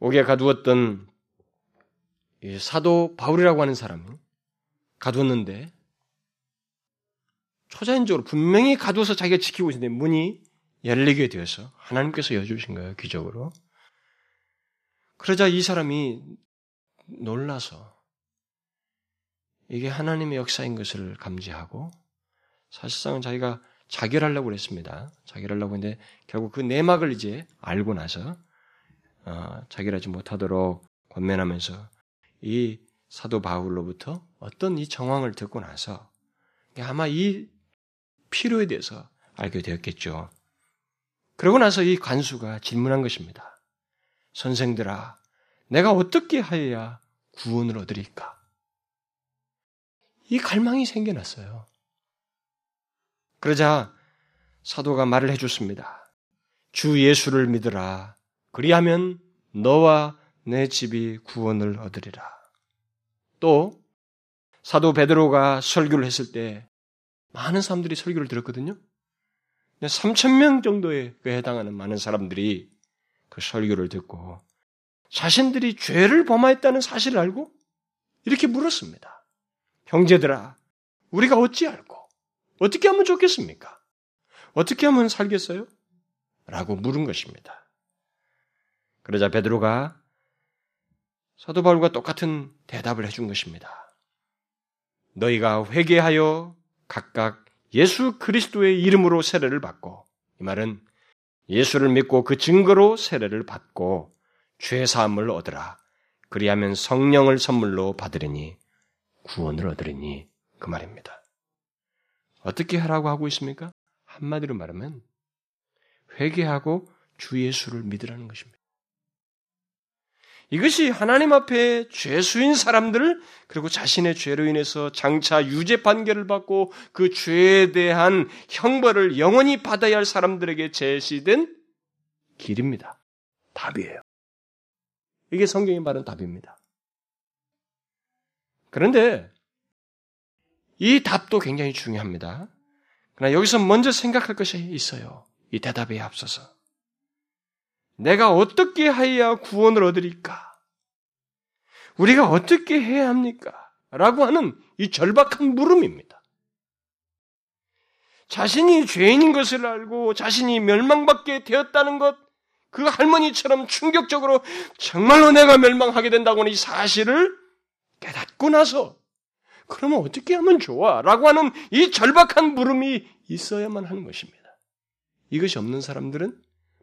옥에 가두었던 사도 바울이라고 하는 사람이 가두었는데 초자연적으로 분명히 가두어서 자기가 지키고 있는데 문이 열리게 되어서 하나님께서 여주신 거예요, 기적으로. 그러자 이 사람이 놀라서 이게 하나님의 역사인 것을 감지하고 사실상은 자기가 자결하려고 그랬습니다. 자결하려고 했는데 결국 그 내막을 이제 알고 나서 어, 자결하지 못하도록 권면하면서 이 사도 바울로부터 어떤 이 정황을 듣고 나서 아마 이 필요에 대해서 알게 되었겠죠. 그러고 나서 이 관수가 질문한 것입니다. 선생들아, 내가 어떻게 하여야 구원을 얻으리까? 이 갈망이 생겨났어요. 그러자 사도가 말을 해줬습니다. 주 예수를 믿으라. 그리하면 너와 내 집이 구원을 얻으리라. 또 사도 베드로가 설교를 했을 때 많은 사람들이 설교를 들었거든요. 3천 명 정도에 해당하는 많은 사람들이 그 설교를 듣고 자신들이 죄를 범하였다는 사실을 알고 이렇게 물었습니다. 형제들아, 우리가 어찌 알고 어떻게 하면 좋겠습니까? 어떻게 하면 살겠어요? 라고 물은 것입니다. 그러자 베드로가 사도 바울과 똑같은 대답을 해준 것입니다. 너희가 회개하여 각각 예수 그리스도의 이름으로 세례를 받고 이 말은 예수를 믿고 그 증거로 세례를 받고 죄 사함을 얻으라. 그리하면 성령을 선물로 받으리니 구원을 얻으리니 그 말입니다. 어떻게 하라고 하고 있습니까? 한마디로 말하면 회개하고 주 예수를 믿으라는 것입니다. 이것이 하나님 앞에 죄수인 사람들 그리고 자신의 죄로 인해서 장차 유죄 판결을 받고 그 죄에 대한 형벌을 영원히 받아야 할 사람들에게 제시된 길입니다. 답이에요. 이게 성경이 말하는 답입니다. 그런데 이 답도 굉장히 중요합니다. 그러나 여기서 먼저 생각할 것이 있어요. 이 대답에 앞서서. 내가 어떻게 하여야 구원을 얻으리까? 우리가 어떻게 해야 합니까? 라고 하는 이 절박한 물음입니다. 자신이 죄인인 것을 알고 자신이 멸망받게 되었다는 것, 그 할머니처럼 충격적으로 정말로 내가 멸망하게 된다고 하는 이 사실을 깨닫고 나서 그러면 어떻게 하면 좋아? 라고 하는 이 절박한 물음이 있어야만 하는 것입니다. 이것이 없는 사람들은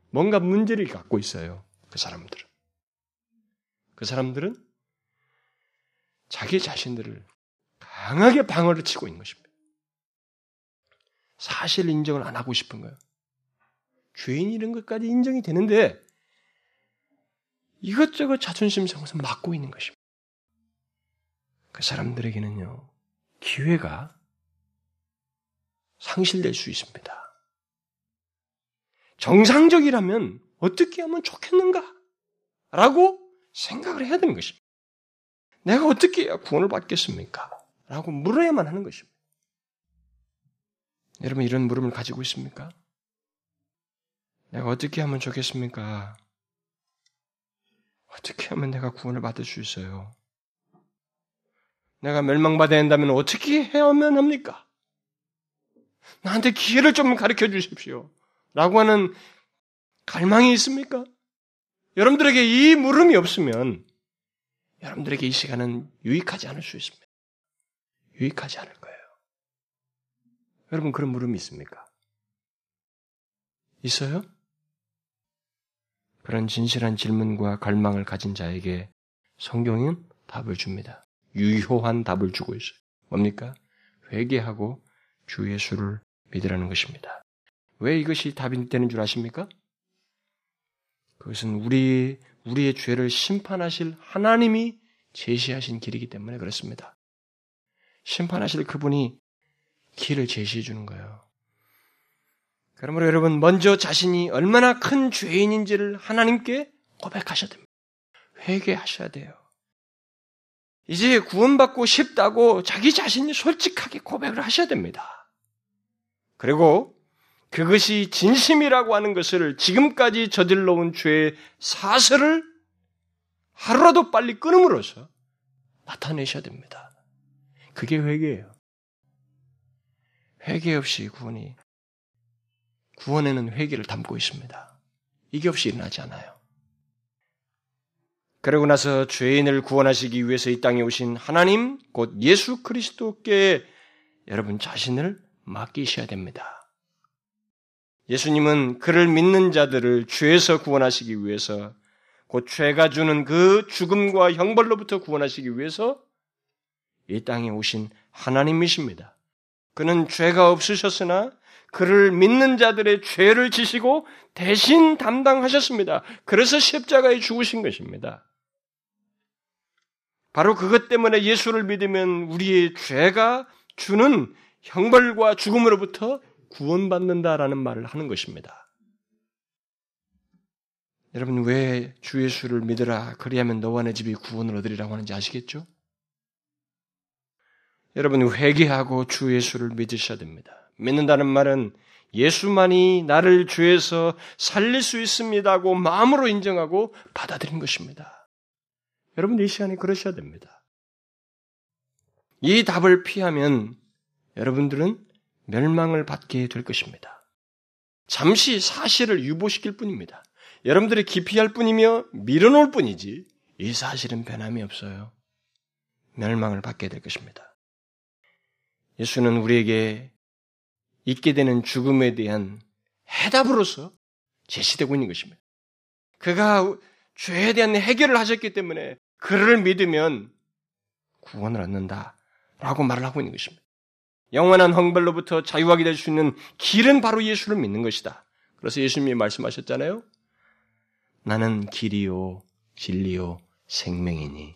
뭔가 문제를 갖고 있어요. 그 사람들은. 그 사람들은 자기 자신들을 강하게 방어를 치고 있는 것입니다. 사실 인정을 안 하고 싶은 거예요. 죄인 이런 것까지 인정이 되는데 이것저것 자존심 상해서 막고 있는 것입니다. 그 사람들에게는요, 기회가 상실될 수 있습니다. 정상적이라면 어떻게 하면 좋겠는가? 라고 생각을 해야 되는 것입니다. 내가 어떻게 해야 구원을 받겠습니까? 라고 물어야만 하는 것입니다. 여러분 이런 물음을 가지고 있습니까? 내가 어떻게 하면 좋겠습니까? 어떻게 하면 내가 구원을 받을 수 있어요? 내가 멸망받아야 한다면 어떻게 해야만 합니까? 나한테 기회를 좀 가르쳐 주십시오. 라고 하는 갈망이 있습니까? 여러분들에게 이 물음이 없으면 여러분들에게 이 시간은 유익하지 않을 수 있습니다. 유익하지 않을 거예요. 여러분 그런 물음이 있습니까? 있어요? 그런 진실한 질문과 갈망을 가진 자에게 성경은 답을 줍니다. 유효한 답을 주고 있어요. 뭡니까? 회개하고 주 예수를 믿으라는 것입니다. 왜 이것이 답이 되는 줄 아십니까? 그것은 우리 우리의 죄를 심판하실 하나님이 제시하신 길이기 때문에 그렇습니다. 심판하실 그분이 길을 제시해 주는 거예요. 그러므로 여러분 먼저 자신이 얼마나 큰 죄인인지를 하나님께 고백하셔야 됩니다. 회개하셔야 돼요. 이제 구원받고 싶다고 자기 자신이 솔직하게 고백을 하셔야 됩니다. 그리고 그것이 진심이라고 하는 것을 지금까지 저질러 온 죄의 사슬을 하루라도 빨리 끊음으로써 나타내셔야 됩니다. 그게 회개예요. 회개 없이 구원이 구원에는 회개를 담고 있습니다. 이게 없이 일어나지 않아요. 그러고 나서 죄인을 구원하시기 위해서 이 땅에 오신 하나님, 곧 예수 그리스도께 여러분 자신을 맡기셔야 됩니다. 예수님은 그를 믿는 자들을 죄에서 구원하시기 위해서 곧 죄가 주는 그 죽음과 형벌로부터 구원하시기 위해서 이 땅에 오신 하나님이십니다. 그는 죄가 없으셨으나 그를 믿는 자들의 죄를 지시고 대신 담당하셨습니다. 그래서 십자가에 죽으신 것입니다. 바로 그것 때문에 예수를 믿으면 우리의 죄가 주는 형벌과 죽음으로부터 구원받는다라는 말을 하는 것입니다. 여러분 왜 주 예수를 믿으라 그리하면 너와 내 집이 구원을 얻으리라고 하는지 아시겠죠? 여러분 회개하고 주 예수를 믿으셔야 됩니다. 믿는다는 말은 예수만이 나를 죄에서 살릴 수 있습니다고 마음으로 인정하고 받아들인 것입니다. 여러분 이 시간에 그러셔야 됩니다. 이 답을 피하면 여러분들은 멸망을 받게 될 것입니다. 잠시 사실을 유보시킬 뿐입니다. 여러분들이 기피할 뿐이며 밀어놓을 뿐이지 이 사실은 변함이 없어요. 멸망을 받게 될 것입니다. 예수는 우리에게 있게 되는 죽음에 대한 해답으로서 제시되고 있는 것입니다. 그가 죄에 대한 해결을 하셨기 때문에 그를 믿으면 구원을 얻는다. 라고 말을 하고 있는 것입니다. 영원한 황벌로부터 자유하게 될 수 있는 길은 바로 예수를 믿는 것이다. 그래서 예수님이 말씀하셨잖아요. 나는 길이요, 진리요, 생명이니.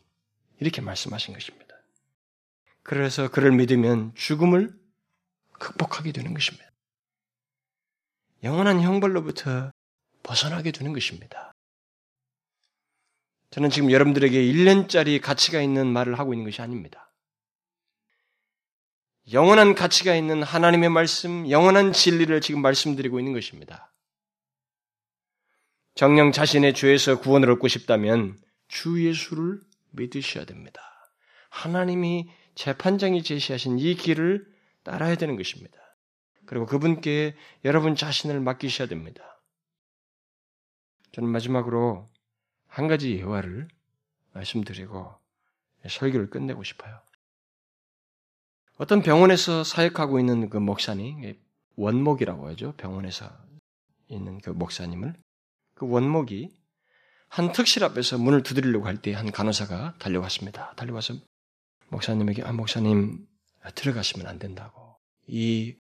이렇게 말씀하신 것입니다. 그래서 그를 믿으면 죽음을 극복하게 되는 것입니다. 영원한 형벌로부터 벗어나게 되는 것입니다. 저는 지금 여러분들에게 1년짜리 가치가 있는 말을 하고 있는 것이 아닙니다. 영원한 가치가 있는 하나님의 말씀, 영원한 진리를 지금 말씀드리고 있는 것입니다. 정령 자신의 죄에서 구원을 얻고 싶다면 주 예수를 믿으셔야 됩니다. 하나님이 재판장이 제시하신 이 길을 따라야 되는 것입니다. 그리고 그분께 여러분 자신을 맡기셔야 됩니다. 저는 마지막으로 한 가지 예화를 말씀드리고 설교를 끝내고 싶어요. 어떤 병원에서 사역하고 있는 그 목사님, 원목이라고 하죠. 병원에서 있는 그 목사님을. 그 원목이 한 특실 앞에서 문을 두드리려고 할 때 한 간호사가 달려왔습니다. 달려와서 목사님에게, 아, 목사님, 들어가시면 안 된다고. 이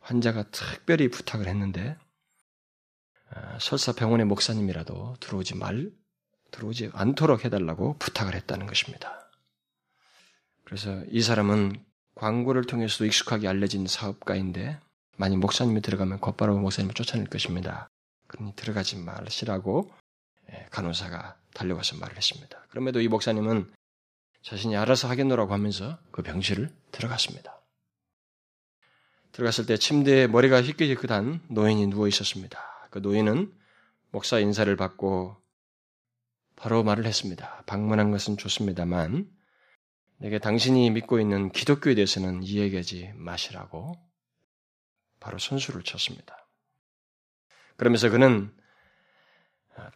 환자가 특별히 부탁을 했는데, 아, 설사 병원의 목사님이라도 들어오지 말, 들어오지 않도록 해달라고 부탁을 했다는 것입니다. 그래서 이 사람은 광고를 통해서도 익숙하게 알려진 사업가인데, 만약 목사님이 들어가면 곧바로 목사님을 쫓아낼 것입니다. 그러니 들어가지 마시라고 예, 간호사가 달려와서 말을 했습니다. 그럼에도 이 목사님은 자신이 알아서 하겠노라고 하면서 그 병실을 들어갔습니다. 들어갔을 때 침대에 머리가 희끗희끗한 노인이 누워 있었습니다. 그 노인은 목사 인사를 받고 바로 말을 했습니다. 방문한 것은 좋습니다만 내게 당신이 믿고 있는 기독교에 대해서는 이야기하지 마시라고 바로 선수를 쳤습니다. 그러면서 그는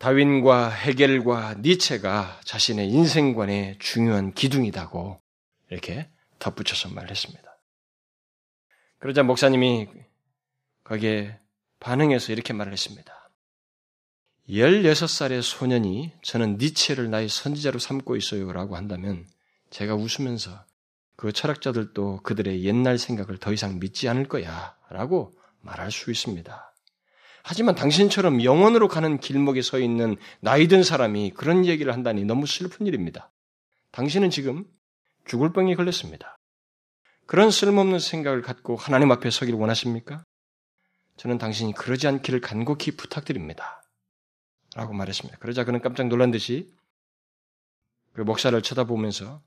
다윈과 헤겔과 니체가 자신의 인생관의 중요한 기둥이다고 이렇게 덧붙여서 말했습니다. 그러자 목사님이 거기에 반응해서 이렇게 말을 했습니다. 16살의 소년이 저는 니체를 나의 선지자로 삼고 있어요 라고 한다면 제가 웃으면서 그 철학자들도 그들의 옛날 생각을 더 이상 믿지 않을 거야 라고 말할 수 있습니다. 하지만 당신처럼 영원으로 가는 길목에 서 있는 나이 든 사람이 그런 얘기를 한다니 너무 슬픈 일입니다. 당신은 지금 죽을 병에 걸렸습니다. 그런 쓸모없는 생각을 갖고 하나님 앞에 서기를 원하십니까? 저는 당신이 그러지 않기를 간곡히 부탁드립니다. 라고 말했습니다. 그러자 그는 깜짝 놀란 듯이 그 목사를 쳐다보면서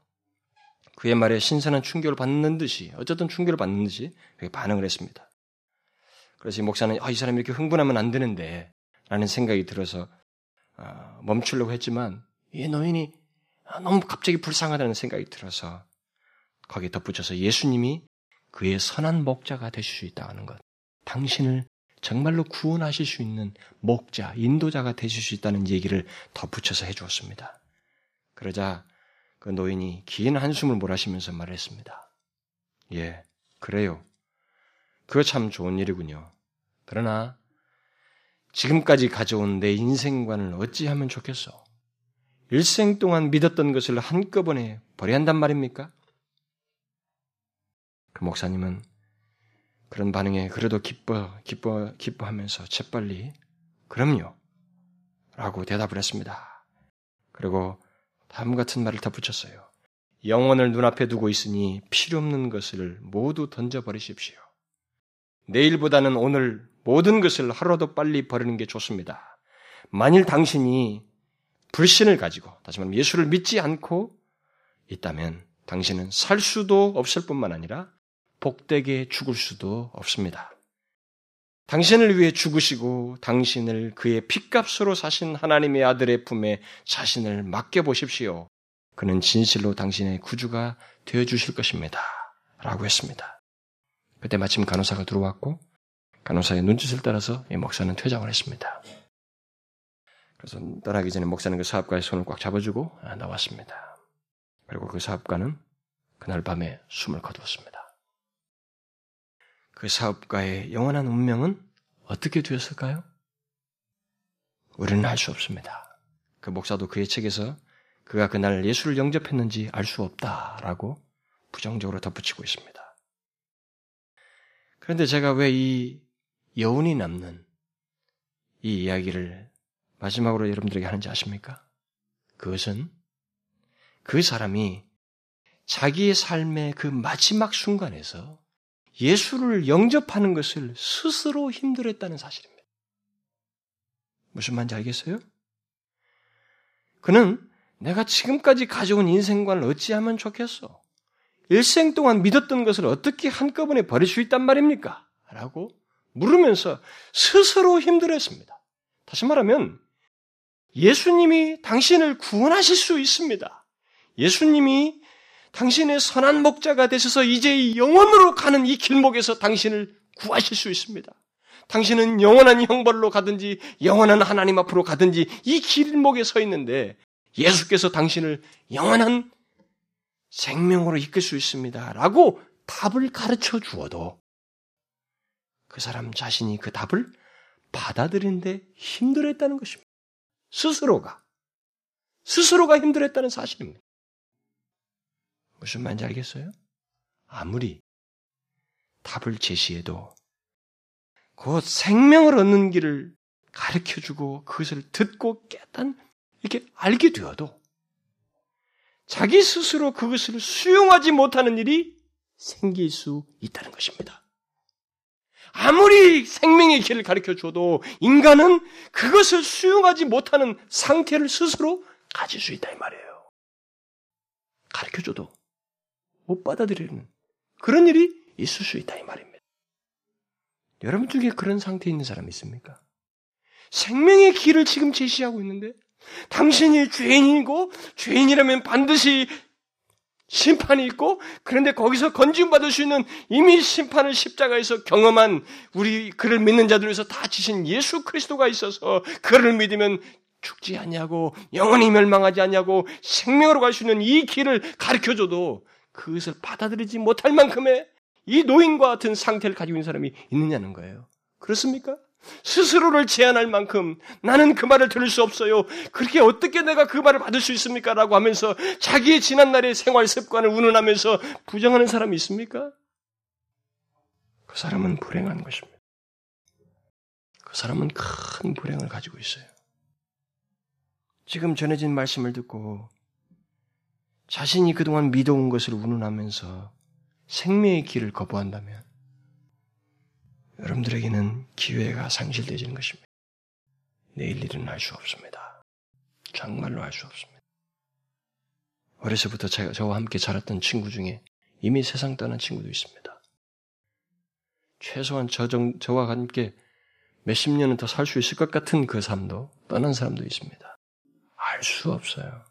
그의 말에 신선한 충격을 받는 듯이 어쨌든 충격을 받는 듯이 반응을 했습니다. 그래서 이 목사는 아, 이 사람이 이렇게 흥분하면 안 되는데 라는 생각이 들어서 어, 멈추려고 했지만 이 노인이 아, 너무 갑자기 불쌍하다는 생각이 들어서 거기에 덧붙여서 예수님이 그의 선한 목자가 되실 수 있다는 것. 당신을 정말로 구원하실 수 있는 목자, 인도자가 되실 수 있다는 얘기를 덧붙여서 해주었습니다. 그러자 그 노인이 긴 한숨을 몰아쉬면서 말했습니다. 예, 그래요. 그거 참 좋은 일이군요. 그러나 지금까지 가져온 내 인생관을 어찌하면 좋겠어? 일생 동안 믿었던 것을 한꺼번에 버려야 한단 말입니까? 그 목사님은 그런 반응에 그래도 기뻐, 기뻐, 기뻐하면서 재빨리, 그럼요. 라고 대답을 했습니다. 그리고 다음 같은 말을 덧붙였어요. 영혼을 눈앞에 두고 있으니 필요 없는 것을 모두 던져버리십시오. 내일보다는 오늘 모든 것을 하루라도 빨리 버리는 게 좋습니다. 만일 당신이 불신을 가지고, 다시 말하면 예수를 믿지 않고 있다면 당신은 살 수도 없을 뿐만 아니라 복되게 죽을 수도 없습니다. 당신을 위해 죽으시고 당신을 그의 핏값으로 사신 하나님의 아들의 품에 자신을 맡겨보십시오. 그는 진실로 당신의 구주가 되어주실 것입니다. 라고 했습니다. 그때 마침 간호사가 들어왔고 간호사의 눈짓을 따라서 이 목사는 퇴장을 했습니다. 그래서 떠나기 전에 목사는 그 사업가의 손을 꽉 잡아주고 나왔습니다. 그리고 그 사업가는 그날 밤에 숨을 거두었습니다. 그 사업가의 영원한 운명은 어떻게 되었을까요? 우리는 알 수 없습니다. 그 목사도 그의 책에서 그가 그날 예수를 영접했는지 알 수 없다라고 부정적으로 덧붙이고 있습니다. 그런데 제가 왜 이 여운이 남는 이 이야기를 마지막으로 여러분들에게 하는지 아십니까? 그것은 그 사람이 자기의 삶의 그 마지막 순간에서 예수를 영접하는 것을 스스로 힘들었다는 사실입니다. 무슨 말인지 알겠어요? 그는 내가 지금까지 가져온 인생관을 어찌하면 좋겠어? 일생 동안 믿었던 것을 어떻게 한꺼번에 버릴 수 있단 말입니까? 라고 물으면서 스스로 힘들었습니다. 다시 말하면 예수님이 당신을 구원하실 수 있습니다. 예수님이 당신의 선한 목자가 되셔서 이제 영원으로 가는 이 길목에서 당신을 구하실 수 있습니다. 당신은 영원한 형벌로 가든지 영원한 하나님 앞으로 가든지 이 길목에 서 있는데 예수께서 당신을 영원한 생명으로 이끌 수 있습니다. 라고 답을 가르쳐 주어도 그 사람 자신이 그 답을 받아들이는데 힘들었다는 것입니다. 스스로가. 스스로가 힘들었다는 사실입니다. 무슨 말인지 알겠어요? 아무리 답을 제시해도 곧 생명을 얻는 길을 가르쳐 주고 그것을 듣고 깨단 이렇게 알게 되어도 자기 스스로 그것을 수용하지 못하는 일이 생길 수 있다는 것입니다. 아무리 생명의 길을 가르쳐 줘도 인간은 그것을 수용하지 못하는 상태를 스스로 가질 수 있다 이 말이에요. 가르쳐 줘도 못 받아들이는 그런 일이 있을 수 있다 이 말입니다. 여러분 중에 그런 상태에 있는 사람 있습니까? 생명의 길을 지금 제시하고 있는데 당신이 죄인이고 죄인이라면 반드시 심판이 있고 그런데 거기서 건지움 받을 수 있는 이미 심판을 십자가에서 경험한 우리 그를 믿는 자들 위해서 다 지신 예수 그리스도가 있어서 그를 믿으면 죽지 않냐고 영원히 멸망하지 않냐고 생명으로 갈 수 있는 이 길을 가르쳐 줘도 그것을 받아들이지 못할 만큼의 이 노인과 같은 상태를 가지고 있는 사람이 있느냐는 거예요. 그렇습니까? 스스로를 제한할 만큼 나는 그 말을 들을 수 없어요. 그렇게 어떻게 내가 그 말을 받을 수 있습니까? 라고 하면서 자기의 지난날의 생활 습관을 운운하면서 부정하는 사람이 있습니까? 그 사람은 불행한 것입니다. 그 사람은 큰 불행을 가지고 있어요. 지금 전해진 말씀을 듣고 자신이 그동안 믿어온 것을 운운하면서 생명의 길을 거부한다면 여러분들에게는 기회가 상실되지는 것입니다. 내일 일은 알수 없습니다. 정말로 알수 없습니다. 어려서부터 저와 함께 자랐던 친구 중에 이미 세상 떠난 친구도 있습니다. 최소한 저 정, 저와 함께 몇십 년은 더 살 수 있을 것 같은 그 삶도 떠난 사람도 있습니다. 알 수 없어요.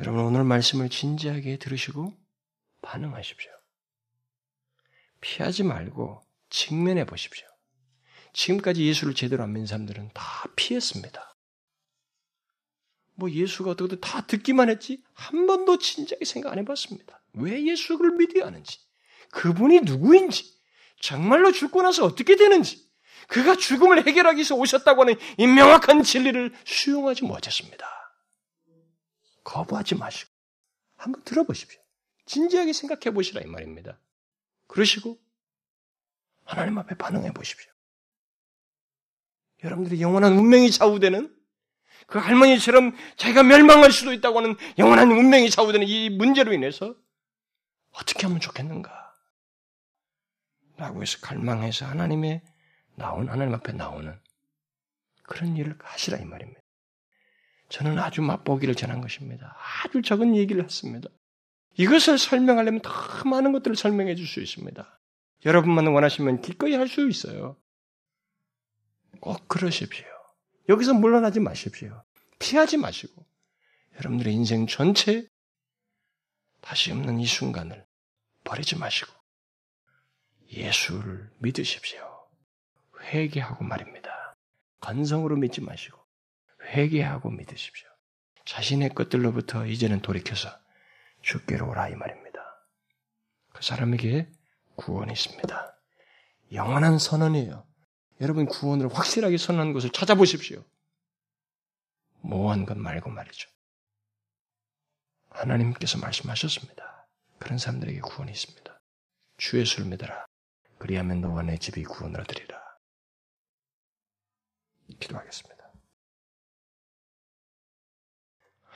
여러분 오늘 말씀을 진지하게 들으시고 반응하십시오. 피하지 말고 직면해 보십시오. 지금까지 예수를 제대로 안 믿는 사람들은 다 피했습니다. 뭐 예수가 어떻게 다 듣기만 했지 한 번도 진작에 생각 안 해봤습니다. 왜 예수를 믿어야 하는지, 그분이 누구인지, 정말로 죽고 나서 어떻게 되는지, 그가 죽음을 해결하기 위해서 오셨다고 하는 이 명확한 진리를 수용하지 못했습니다. 거부하지 마시고 한번 들어보십시오. 진지하게 생각해 보시라 이 말입니다. 그러시고 하나님 앞에 반응해 보십시오. 여러분들이 영원한 운명이 좌우되는 그 할머니처럼 자기가 멸망할 수도 있다고 하는 영원한 운명이 좌우되는 이 문제로 인해서 어떻게 하면 좋겠는가? 라고 해서 갈망해서 하나님의 나온, 하나님 앞에 나오는 그런 일을 하시라 이 말입니다. 저는 아주 맛보기를 전한 것입니다. 아주 적은 얘기를 했습니다. 이것을 설명하려면 더 많은 것들을 설명해 줄 수 있습니다. 여러분만 원하시면 기꺼이 할 수 있어요. 꼭 그러십시오. 여기서 물러나지 마십시오. 피하지 마시고 여러분들의 인생 전체 다시 없는 이 순간을 버리지 마시고 예수를 믿으십시오. 회개하고 말입니다. 건성으로 믿지 마시고 회개하고 믿으십시오. 자신의 것들로부터 이제는 돌이켜서 주께로 오라 이 말입니다. 그 사람에게 구원이 있습니다. 영원한 선언이에요. 여러분 구원을 확실하게 선언한 것을 찾아보십시오. 모호한 것 말고 말이죠. 하나님께서 말씀하셨습니다. 그런 사람들에게 구원이 있습니다. 주의 수를 믿어라. 그리하면 너와 내 집이 구원을 얻으리라. 기도하겠습니다.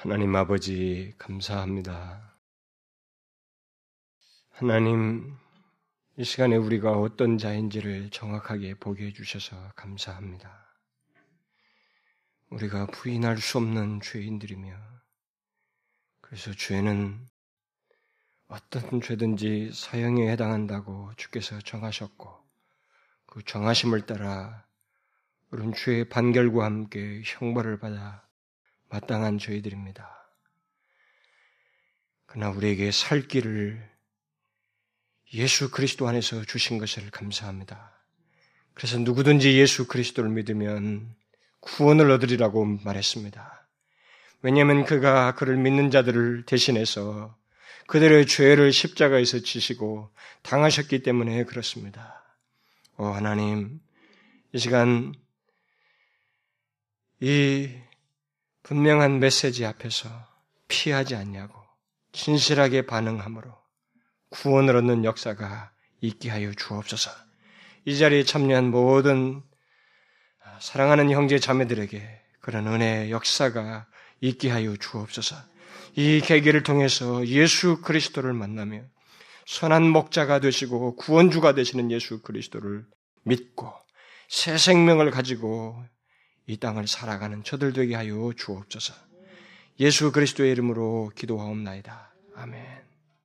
하나님 아버지, 감사합니다. 하나님, 이 시간에 우리가 어떤 자인지를 정확하게 보게 해주셔서 감사합니다. 우리가 부인할 수 없는 죄인들이며, 그래서 죄는 어떤 죄든지 사형에 해당한다고 주께서 정하셨고, 그 정하심을 따라 우리는 죄의 판결과 함께 형벌을 받아 마땅한 죄들입니다. 그러나 우리에게 살 길을 예수 그리스도 안에서 주신 것을 감사합니다. 그래서 누구든지 예수 그리스도를 믿으면 구원을 얻으리라고 말했습니다. 왜냐하면 그가 그를 믿는 자들을 대신해서 그들의 죄를 십자가에서 지시고 당하셨기 때문에 그렇습니다. 오 하나님, 이 시간 이 분명한 메시지 앞에서 피하지 않냐고 진실하게 반응함으로 구원을 얻는 역사가 있게 하여 주옵소서. 이 자리에 참여한 모든 사랑하는 형제 자매들에게 그런 은혜의 역사가 있게 하여 주옵소서. 이 계기를 통해서 예수 그리스도를 만나며 선한 목자가 되시고 구원주가 되시는 예수 그리스도를 믿고 새 생명을 가지고 이 땅을 살아가는 저들 되게 하여 주옵소서. 예수 그리스도의 이름으로 기도하옵나이다. 아멘.